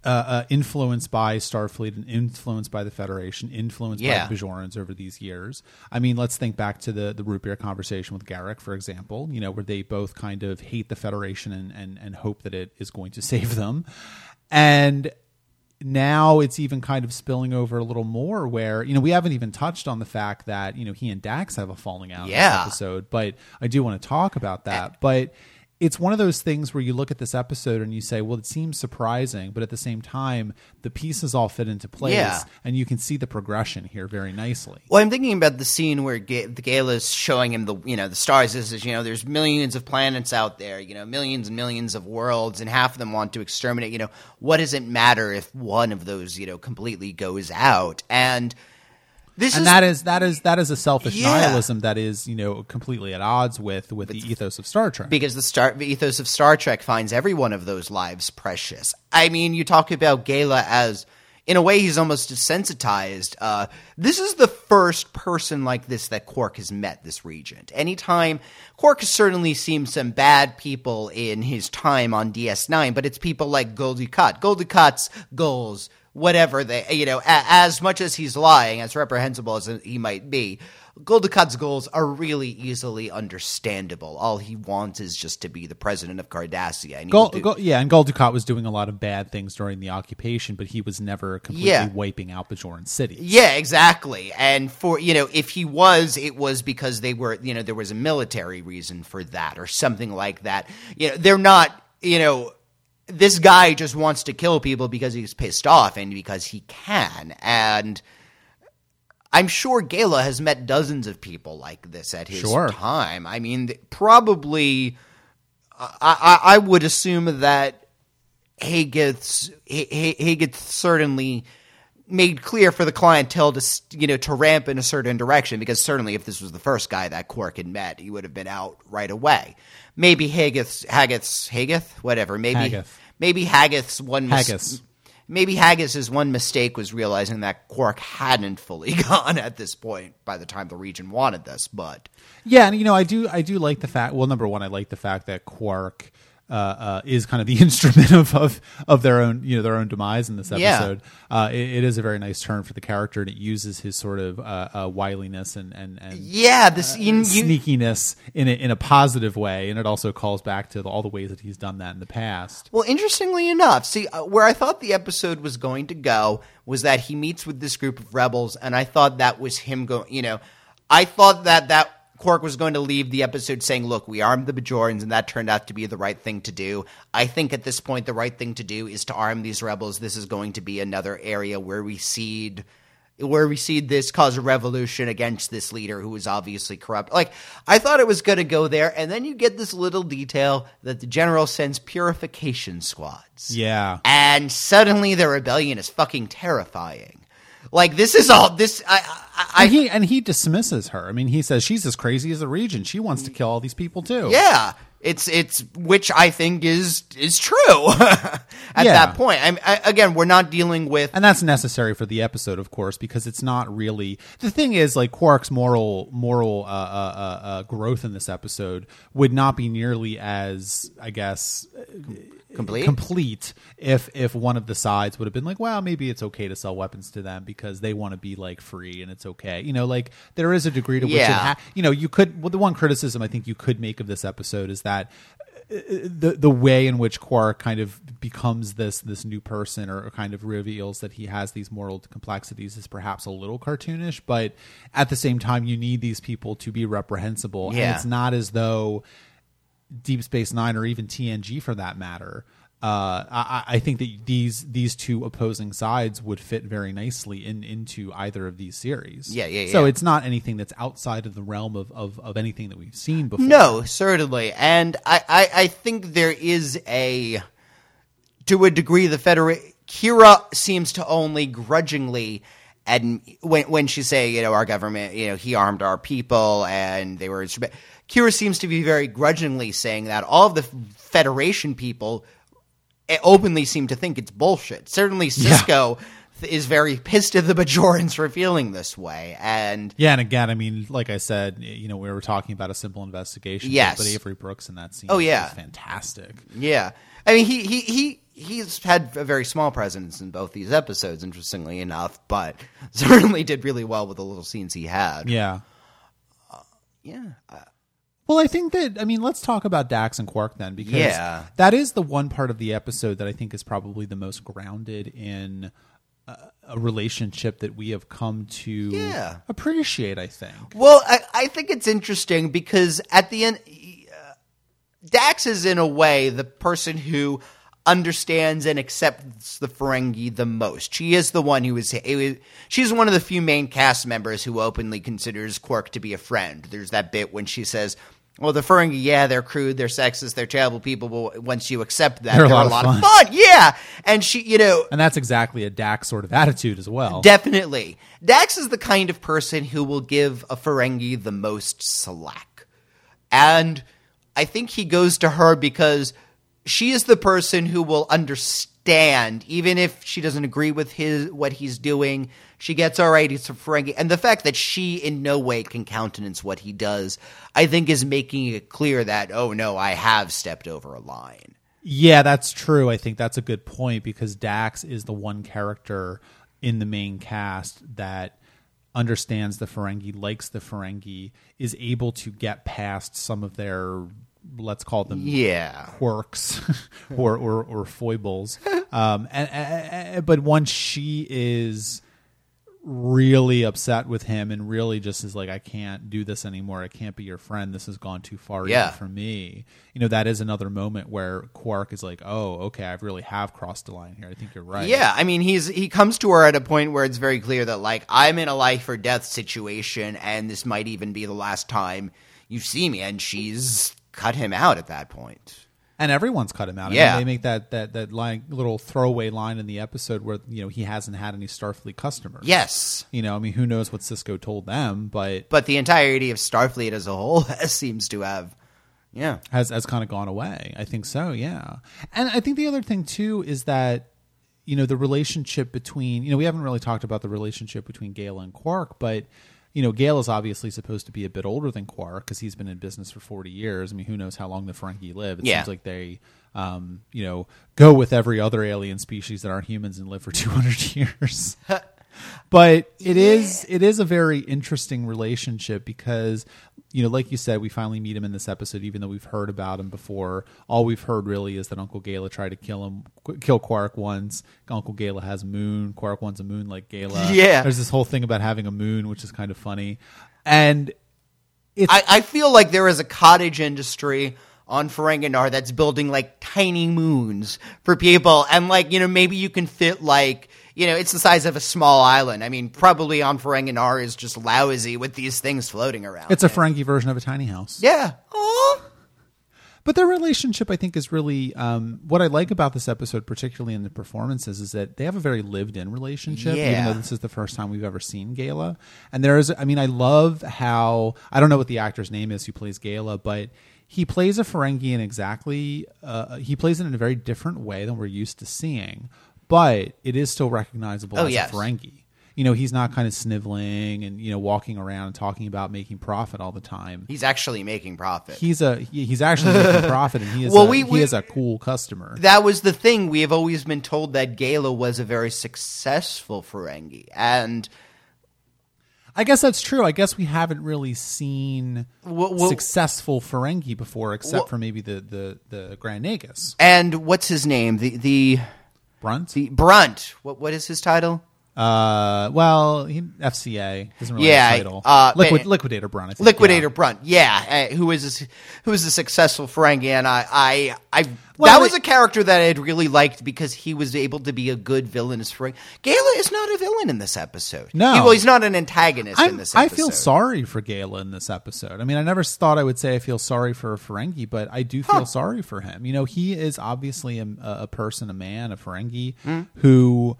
uh, uh, influenced by Starfleet and influenced by the Federation, influenced Yeah. by the Bajorans over these years. I mean, let's think back to the the root beer conversation with Garak, for example. You know, where they both kind of hate the Federation and and, and hope that it is going to save them, and now it's even kind of spilling over a little more where you know we haven't even touched on the fact that you know he and Dax have a falling out Yeah. episode but I do want to talk about that eh. but it's one of those things where you look at this episode and you say well it seems surprising but at the same time the pieces all fit into place Yeah. and you can see the progression here very nicely Well, I'm thinking about the scene where Ga- the Gaila's showing him the you know the stars. This is you know there's millions of planets out there, you know millions and millions of worlds, and half of them want to exterminate. You know what does it matter if one of those you know completely goes out? And this and is that is that is that is a selfish Yeah. nihilism that is you know completely at odds with with the ethos of Star Trek because the star the ethos of Star Trek finds every one of those lives precious. I mean, you talk about Gaila as in a way he's almost desensitized. Uh, this is the first person like this that Quark has met this regent. Anytime Quark has certainly seen some bad people in his time on DS9, but it's people like Gul Dukat. Gul Dukat's goals whatever they you know a, as much as he's lying as reprehensible as he might be Gul Dukat's goals are really easily understandable. All he wants is just to be the president of Cardassia. And will do- Gul- yeah, and Dukat was doing a lot of bad things during the occupation, but he was never completely Yeah. wiping out Bajoran City. yeah, exactly. And for you know, if he was, it was because they were you know there was a military reason for that or something like that. You know, they're not you know. This guy just wants to kill people because he's pissed off and because he can. And I'm sure Gaila has met dozens of people like this at his Sure. time. I mean, probably, I, I, I would assume that Hagath's, H- H- Hagath certainly made clear for the clientele to you know to ramp in a certain direction because certainly if this was the first guy that Quark had met, he would have been out right away. Maybe Hagath's Hagath's Hagath, whatever. Maybe Hagath. maybe Hagath's one mis- Haggis. Maybe Haggis's one mistake was realizing that Quark hadn't fully gone at this point by the time the regent wanted this, but Yeah, and you know, I do I do like the fact well, number one, I like the fact that Quark uh, uh, is kind of the instrument of, of of their own you know their own demise in this Yeah. episode. Uh, it, it is a very nice turn for the character, and it uses his sort of uh, uh, wiliness and and, and Yeah, this you, sneakiness in a, in a positive way, and it also calls back to all the ways that he's done that in the past. Well, interestingly enough, see uh, where I thought the episode was going to go was that he meets with this group of rebels, and I thought that was him going. You know, I thought that that Quark was going to leave the episode saying, "Look, we armed the Bajorans," and that turned out to be the right thing to do. I think at this point, the right thing to do is to arm these rebels. This is going to be another area where we seed where we see this cause a revolution against this leader who is obviously corrupt. Like I thought it was going to go there, and then you get this little detail that the general sends purification squads. Yeah, and suddenly the rebellion is fucking terrifying. Like this is all this. I, I, I and he and he dismisses her. I mean, he says she's as crazy as the regent. She wants to kill all these people too. yeah. It's it's which I think is is true at Yeah. that point. I'm, I, again, we're not dealing with and that's necessary for the episode, of course, because it's not really the thing. Is like Quark's moral moral uh, uh, uh, uh, growth in this episode would not be nearly as, I guess, complete. complete if if one of the sides would have been like, well, maybe it's okay to sell weapons to them because they want to be like free and it's okay. You know, like there is a degree to which Yeah. ha- you know you could. Well, the one criticism I think you could make of this episode is that uh, the the way in which Quark kind of becomes this this new person or kind of reveals that he has these moral complexities is perhaps a little cartoonish, but at the same time you need these people to be reprehensible. Yeah. And it's not as though Deep Space Nine or even TNG for that matter. Uh, I, I think that these these two opposing sides would fit very nicely in into either of these series. Yeah, yeah, So yeah. it's not anything that's outside of the realm of, of, of anything that we've seen before. No, certainly, and I, I, I think there is a, to a degree, the Federation. Kira seems to only grudgingly, and when when she say, you know, our government, you know, he armed our people, and they were. Kira seems to be very grudgingly saying that all of the Federation people eh, openly seem to think it's bullshit. Certainly, Sisko. th- Is very pissed at the Bajorans for feeling this way, and Yeah, and again, I mean, like I said, you know, we were talking about a simple investigation. Yes. but Avery Brooks in that scene. Oh, yeah. fantastic. Yeah, I mean he he he he's had a very small presence in both these episodes, interestingly enough, but certainly did really well with the little scenes he had. Yeah. yeah. Uh, Well, I think that I mean, let's talk about Dax and Quark then, because Yeah. that is the one part of the episode that I think is probably the most grounded in a, a relationship that we have come to Yeah. appreciate. I think. well, I, I think it's interesting because at the end, uh, Dax is in a way the person who understands and accepts the Ferengi the most. She is the one who is. She's one of the few main cast members who openly considers Quark to be a friend. There's that bit when she says. Well, the Ferengi, yeah, they're crude, they're sexist, they're terrible people, but once you accept that, They're a a lot lot of of fun. Yeah. And she, you know, And that's exactly a Dax sort of attitude as well. Definitely. Dax is the kind of person who will give a Ferengi the most slack. And I think he goes to her because she is the person who will understand, even if she doesn't agree with his what he's doing. She gets all right, it's a Ferengi. And the fact that she in no way can countenance what he does, I think is making it clear that, oh no, I have stepped over a line. Yeah, that's true. I think that's a good point because Dax is the one character in the main cast that understands the Ferengi, likes the Ferengi, is able to get past some of their let's call them Yeah. quirks or, or or foibles. Um, and, and- and- but once she is really upset with him and really just is like, I can't do this anymore. I can't be your friend. This has gone too far Yeah. for me. You know, that is another moment where Quark is like, oh, okay, I really have crossed the line here. I think you're right. Yeah, I mean, he's he comes to her at a point where it's very clear that like I'm in a life or death situation, and this might even be the last time you see me, and she's cut him out at that point. And everyone's cut him out. I Yeah. mean, they make that that that line, little throwaway line in the episode where you know he hasn't had any Starfleet customers. Yes, you know, I mean, who knows what Sisko told them, but but the entirety of Starfleet as a whole seems to have, yeah, has has kind of gone away. I think so, yeah. And I think the other thing too is that you know the relationship between you know we haven't really talked about the relationship between Gaila and Quark, but you know Gaila is obviously supposed to be a bit older than Quark because he's been in business for forty years. I mean, who knows how long the Ferengi live? It Yeah. seems like they um, you know, go with every other alien species that aren't humans and live for 200 years. but it is it is a very interesting relationship because you know like you said we finally meet him in this episode even though we've heard about him before. All we've heard really is that uncle Gaila tried to kill him kill quark once. Uncle Gaila has a moon. Quark wants a moon like Gaila Yeah. there's this whole thing about having a moon which is kind of funny. And it's I, I feel like there is a cottage industry on Ferenginar that's building like tiny moons for people, and like you know maybe you can fit like you know it's the size of a small island. I mean, probably on Ferenginar is just lousy with these things floating around. it's a Ferengi version of a tiny house yeah. Aw. But their relationship, I think, is really um, what I like about this episode, particularly in the performances, is that they have a very lived-in relationship. Yeah. Even though this is the first time we've ever seen Gaila, and there is, I mean, I love how I don't know what the actor's name is who plays Gaila, but he plays a Ferengi in exactly uh, he plays it in a very different way than we're used to seeing, but it is still recognizable Oh, as yes. a Ferengi. You know, he's not kind of sniveling and you know walking around and talking about making profit all the time He's actually making profit. he's a he, he's actually making profit and he is Well, a, we- he we- is a cool customer. that was the thing. We have always been told that Gaila was a very successful Ferengi, and I guess that's true. I guess we haven't really seen Well- well- successful Ferengi before, except Well- for maybe the the the Grand Nagus and what's his name? The the Brunt. the Brunt. What what is his title? Uh, well, he, FCA doesn't really Yeah, a title. uh, Liquid, Liquidator Brunt. I think, Liquidator yeah. Brunt, yeah, uh, who is a, who is a successful Ferengi, and I, I, I Well, that was a character that I had really liked because he was able to be a good villainous Ferengi. Gaila is not a villain in this episode. No. He- well, he's not an antagonist in I'm, this. I feel sorry for Gaila in this episode. I mean, I never thought I would say I feel sorry for a Ferengi, but I do feel sorry for him. You know, he is obviously a, a person, a man, a Ferengi Hmm. who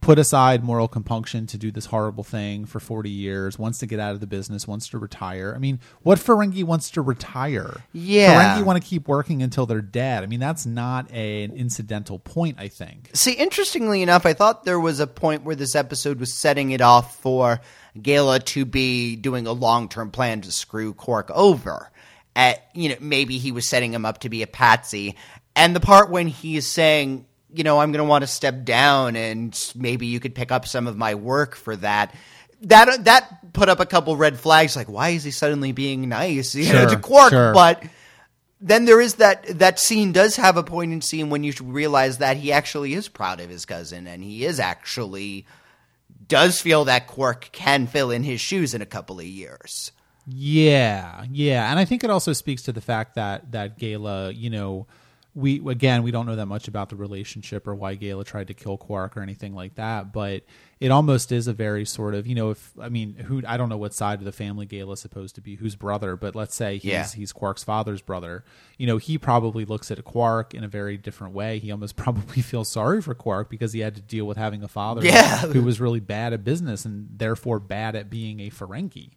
put aside moral compunction to do this horrible thing for 40 years, wants to get out of the business, wants to retire. I mean, what Ferengi wants to retire? Yeah. Ferengi want to keep working until they're dead. I mean, that's not a, an incidental point, I think. See, interestingly enough, I thought there was a point where this episode was setting it off for Gaila to be doing a long term plan to screw Quark over. At you know, maybe he was setting him up to be a patsy. And the part when he's saying, you know, I'm going to want to step down, and maybe you could pick up some of my work for that. That that put up a couple red flags. Like, why is he suddenly being nice, you know, Sure, to Quark? sure. But then there is that that scene does have a poignant scene when you realize that he actually is proud of his cousin and he is actually does feel that Quark can fill in his shoes in a couple of years. Yeah, yeah, and I think it also speaks to the fact that that Gaila, you know, we again we don't know that much about the relationship or why Gaila tried to kill Quark or anything like that, but it almost is a very sort of you know if I mean who I don't know what side of the family Gaila is supposed to be whose brother, but let's say he's Yeah. he's Quark's father's brother. You know, he probably looks at Quark in a very different way. He almost probably feels sorry for Quark because he had to deal with having a father Yeah. who was really bad at business and therefore bad at being a Ferengi.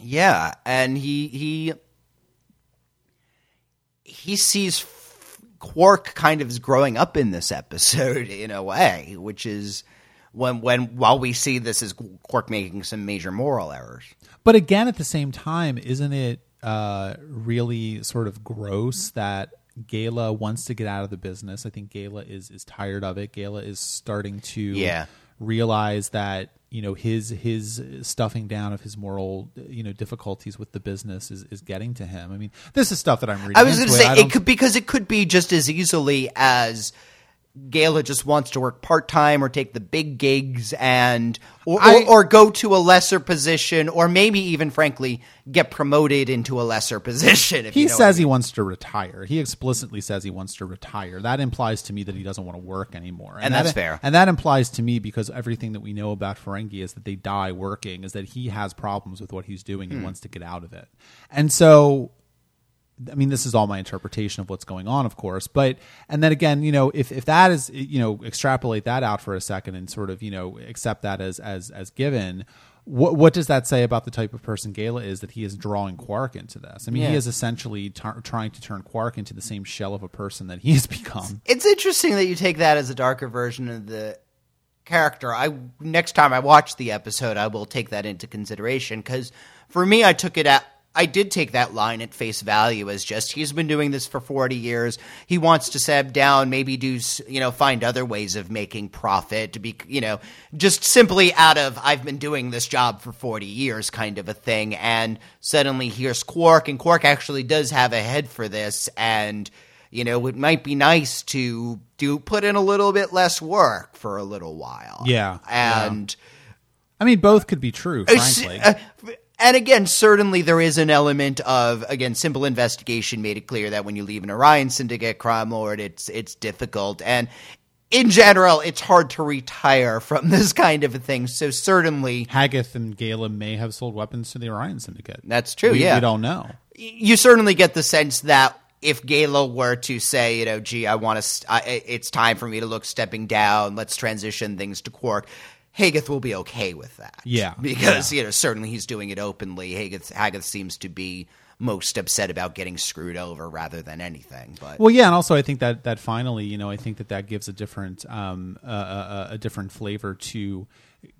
Yeah, and he he he sees Quark kind of is growing up in this episode in a way, which is when when while we see this as Quark making some major moral errors. But again, at the same time, isn't it uh, really sort of gross that Gaila wants to get out of the business? I think Gaila is is tired of it. Gaila is starting to Yeah. realize that you know his his stuffing down of his moral you know difficulties with the business is, is getting to him. I mean, this is stuff that I'm reading. I was going to say it could because it could be just as easily as Gaila just wants to work part time or take the big gigs and or, I- or or go to a lesser position or maybe even frankly get promoted into a lesser position. If He you know says I he wants to retire. He explicitly says he wants to retire. That implies to me that he doesn't want to work anymore. And that, that's fair. And that implies to me because everything that we know about Ferengi is that they die working, is that he has problems with what he's doing Hmm. and wants to get out of it. And so I mean, this is all my interpretation of what's going on, of course. But and then again, you know, if if that is you know, extrapolate that out for a second and sort of you know accept that as as as given. What what does that say about the type of person Gaila is that he is drawing Quark into this? I mean, he is essentially tar- trying to turn Quark into the same shell of a person that he has become. It's interesting that you take that as a darker version of the character. I next time I watch the episode, I will take that into consideration because for me, I took it at I did take that line at face value as just he's been doing this for 40 years. He wants to step down, maybe do, you know, find other ways of making profit to be, you know, just simply out of I've been doing this job for 40 years kind of a thing. And suddenly here's Quark, and Quark actually does have a head for this. And, you know, it might be nice to do put in a little bit less work for a little while. Yeah, yeah. And, I mean, both could be true, frankly. uh, and again, certainly there is an element of again simple investigation made it clear that when you leave an Orion Syndicate crime lord, it's it's difficult and. In general, it's hard to retire from this kind of a thing. So certainly, Hagath and Gaila may have sold weapons to the Orion Syndicate. That's true, We, yeah. we don't know. you certainly get the sense that if Gaila were to say, you know, gee, I want to, st- I, it's time for me to look stepping down. Let's transition things to Quark. Hagath will be okay with that. Yeah, because you know certainly he's doing it openly. Hagath, Hagath seems to be most upset about getting screwed over rather than anything. But Well, yeah, and also I think that that finally, you know, I think that that gives a different um, uh, uh, a different flavor to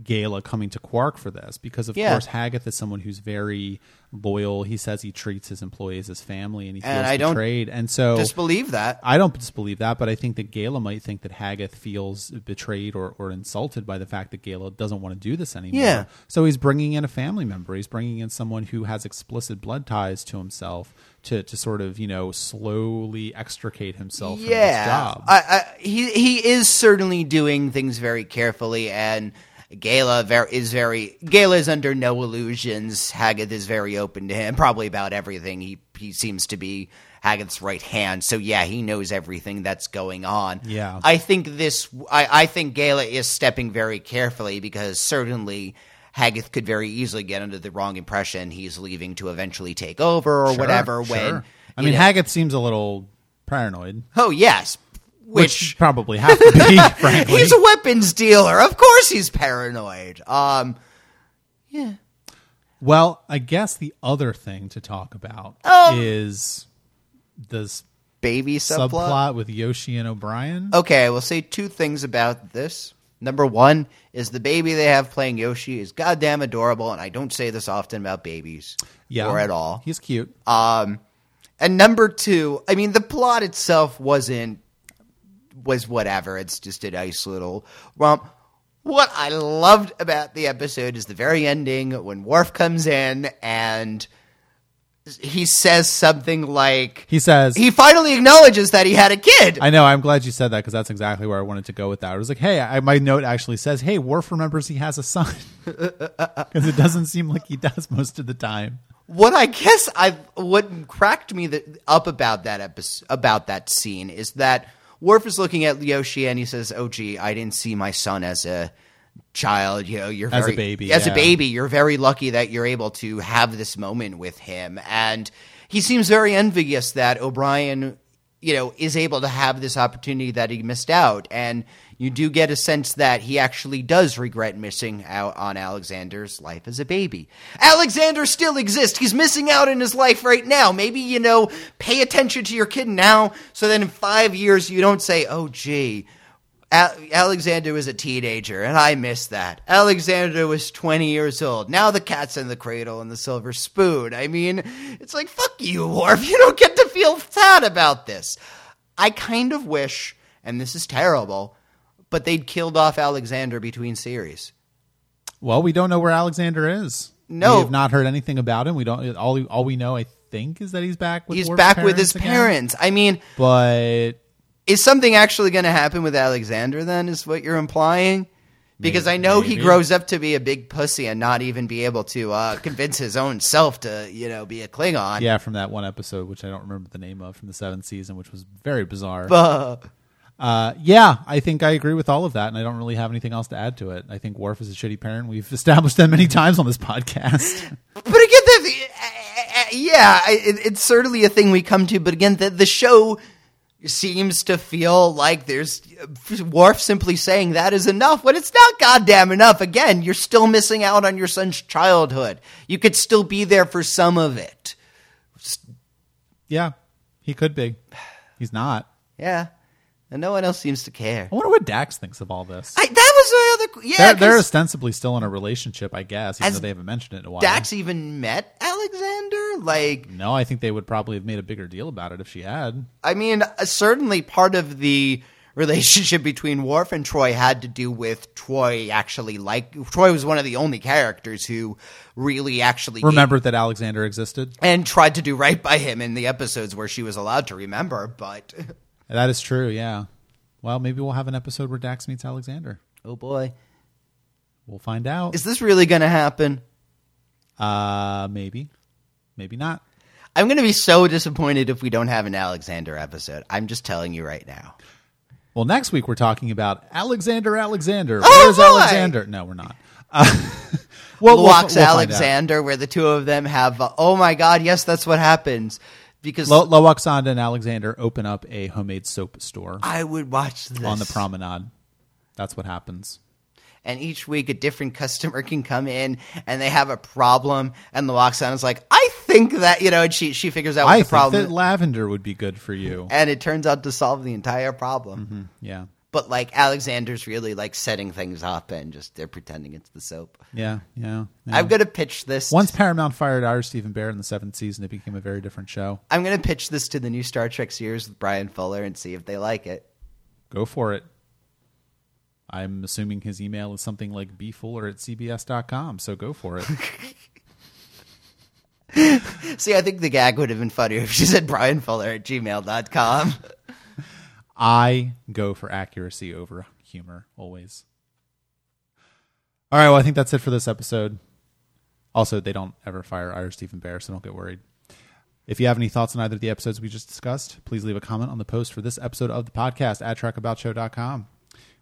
Gaila coming to Quark for this because of Yeah. course Hagath is someone who's very loyal. He says he treats his employees as family, and he feels And I don't betrayed. And so disbelieve that. I don't disbelieve that, but I think that Gaila might think that Hagath feels betrayed or, or insulted by the fact that Gaila doesn't want to do this anymore. Yeah. So he's bringing in a family member. He's bringing in someone who has explicit blood ties to himself to, to sort of, you know, slowly extricate himself from this yeah, job. I, I, he he is certainly doing things very carefully, and Gaila ver- is very Gaila is under no illusions. Hagath is very open to him, probably about everything. He he seems to be Hagath's right hand, so yeah, he knows everything that's going on. Yeah. I think this. I, I think Gaila is stepping very carefully because certainly. Hagath could very easily get under the wrong impression he's leaving to eventually take over or Sure, whatever. sure. When I mean, know- Hagath seems a little paranoid, Oh yes, which, which, probably have to be, frankly. he's a weapons dealer. Of course, he's paranoid. Um, yeah. Well, I guess the other thing to talk about Oh. is this Baby subplot. subplot with Yoshi and O'Brien. Okay, I will say two things about this. Number one is the baby they have playing Yoshi is goddamn adorable, and I don't say this often about babies, yeah, or at all. He's cute. Um, and number two, I mean, the plot itself wasn't was whatever. It's just a nice little romp. What I loved about the episode is the very ending when Worf comes in and he says something like He says, he finally acknowledges that he had a kid. I know. I'm glad you said that because that's exactly where I wanted to go with that. I was like, hey, I, my note actually says, hey, Worf remembers he has a son because it doesn't seem like he does most of the time. what I guess I what cracked me that, up about that episode about that scene is that Worf is looking at Yoshi and he says, "Oh, gee, I didn't see my son as a child. You know, you're As a baby, As yeah. a baby, you're very lucky that you're able to have this moment with him." And he seems very envious that O'Brien, you know, is able to have this opportunity that he missed out. And you do get a sense that he actually does regret missing out on Alexander's life as a baby. Alexander still exists. He's missing out in his life right now. Maybe, you know, pay attention to your kid now so that in five years you don't say, oh, gee, Alexander was a teenager, and I miss that. Alexander was 20 years old. Now the cat's in the cradle and the silver spoon. I mean, it's like, fuck you, Worf. You don't get to feel sad about this. I kind of wish, and this is terrible, but they'd killed off Alexander between series. Well, we don't know where Alexander is. No. we have not heard anything about him. We don't. All all we know, I think, is that he's back with. He's Worf's back with his again. parents. I mean, But is something actually going to happen with Alexander then, is what you're implying? Because I know he grows up to be a big pussy and not even be able to uh, convince his own self to, you know, be a Klingon. yeah, from that one episode, which I don't remember the name of, from the seventh season, which was very bizarre. Uh, Uh, yeah, I think I agree with all of that, and I don't really have anything else to add to it. I think Worf is a shitty parent. We've established that many times on this podcast. but again, the, the, uh, uh, yeah, I- it, it's certainly a thing we come to. But again, the, the show seems to feel like there's Worf simply saying that is enough when it's not goddamn enough. Again, you're still missing out on your son's childhood. You could still be there for some of it. yeah, he could be. He's not. Yeah. And no one else seems to care. I wonder what Dax thinks of all this. I, that was my other. Yeah, they're, they're ostensibly still in a relationship, I guess, even though they haven't mentioned it in a while. Dax even met Alexander. Like, No, I think they would probably have made a bigger deal about it if she had. I mean, uh, certainly part of the relationship between Worf and Troi had to do with Troi actually like Troi was one of the only characters who really actually remembered that Alexander existed? and tried to do right by him in the episodes where she was allowed to remember, but That is true, yeah. Well, maybe we'll have an episode where Dax meets Alexander. oh boy. We'll find out. Is this really going to happen? Uh, maybe. Maybe not. I'm going to be so disappointed if we don't have an Alexander episode. I'm just telling you right now. Well, next week we're talking about Alexander Alexander. Oh, Where's boy! Alexander? No, we're not. Uh, well, we'll- Lox we'll. Alexander, where the two of them have, uh, oh my god, yes, that's what happens. Because Lo- Lwaxana and Alexander open up a homemade soap store I would watch this. on the promenade. That's what happens. And each week a different customer can come in and they have a problem, and the Lwaxana's like, I think that, you know, and she, she figures out what I the think problem that lavender would be good for you. and it turns out to solve the entire problem. Mm-hmm. Yeah. But like Alexander's really like setting things up and just they're pretending it's the soap. Yeah, yeah. yeah. I'm gonna pitch this. Once Paramount fired Ira Steven Behr in the seventh season, it became a very different show. I'm gonna pitch this to the new Star Trek series with Bryan Fuller and see if they like it. Go for it. I'm assuming his email is something like bfuller at cbs.com, so go for it. See, I think the gag would have been funnier if she said Bryan Fuller at gmail.com. I go for accuracy over humor always. All right, well, I think that's it for this episode. Also, they don't ever fire Ira Steven Behr, so don't get worried. If you have any thoughts on either of the episodes we just discussed, please leave a comment on the post for this episode of the podcast at trekaboutShow.com.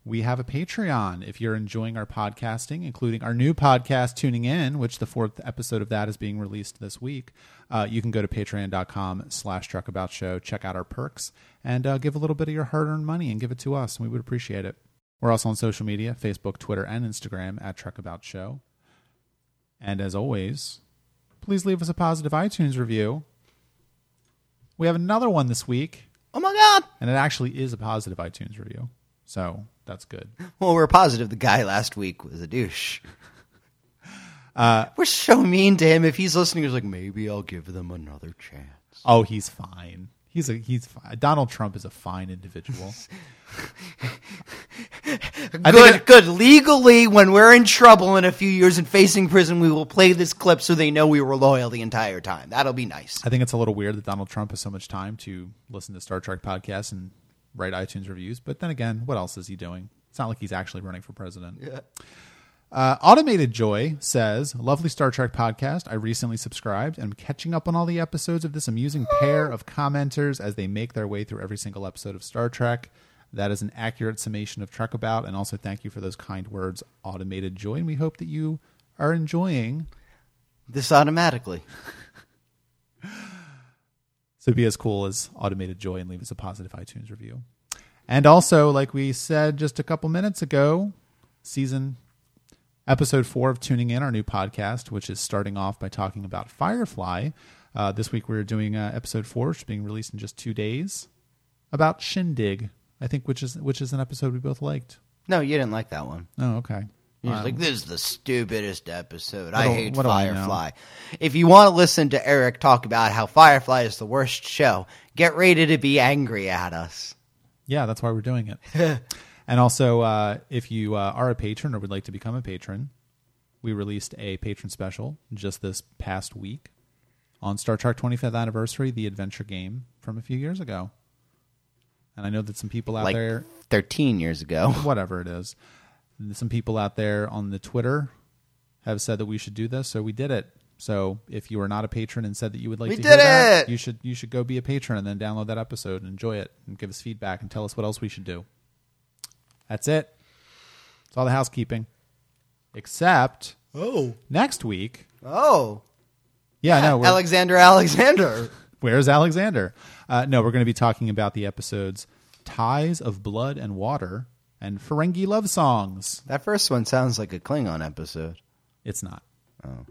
We have a Patreon if you're enjoying our podcasting, including our new podcast, Tuning In, which the fourth episode of that is being released this week. Uh, you can go to patreon.com slash trekaboutshow, check out our perks, and uh, give a little bit of your hard-earned money and give it to us, and we would appreciate it. We're also on social media, Facebook, Twitter, and Instagram at Trekabout And as always, please leave us a positive iTunes review. We have another one this week, oh my god! and it actually is a positive iTunes review. So that's good. Well, we're positive the guy last week was a douche. Uh, we're so mean to him. If he's listening, he's like, maybe I'll give them another chance. Oh, he's fine. He's a he's fine. Donald Trump is a fine individual. I good, it- good. Legally, when we're in trouble in a few years and facing prison, we will play this clip so they know we were loyal the entire time. That'll be nice. I think it's a little weird that Donald Trump has so much time to listen to Star Trek podcasts and write iTunes reviews. But then again, what else is he doing? It's not like he's actually running for president. Uh, Automated Joy says, Lovely Star Trek podcast. I recently subscribed and I'm catching up on all the episodes of this amusing pair of commenters as they make their way through every single episode of Star Trek. That is an accurate summation of Trek About. And also, thank you for those kind words, Automated Joy. And we hope that you are enjoying. This automatically. So be as cool as Automated Joy and leave us a positive iTunes review. And also, like we said just a couple minutes ago, season episode four of Tuning In, our new podcast, which is starting off by talking about Firefly. Uh, this week we're doing uh, episode four, which is being released in just two days, about Shindig. I think which is which is an episode we both liked. No, you didn't like that one. Oh, okay. Just Wow. like, this is the stupidest episode. I hate I? Firefly. If you want to listen to Eric talk about how Firefly is the worst show, get ready to be angry at us. Yeah, that's why we're doing it. and also, uh, if you uh, are a patron or would like to become a patron, we released a patron special just this past week on Star Trek 25th Anniversary, the adventure game from a few years ago. And I know that some people out Like there, 13 years ago. whatever it is, some people out there on the Twitter have said that we should do this, so we did it. So if you are not a patron and said that you would like We to did hear that, it! you should you should go be a patron and then download that episode and enjoy it and give us feedback and tell us what else we should do. That's it. It's all the housekeeping. Except Oh. next week. Oh. Yeah, no, Alexander Alexander. where's Alexander? Uh, no, we're going to be talking about the episodes Ties of Blood and Water and Ferengi Love Songs. That first one sounds like a Klingon episode. It's not. Oh.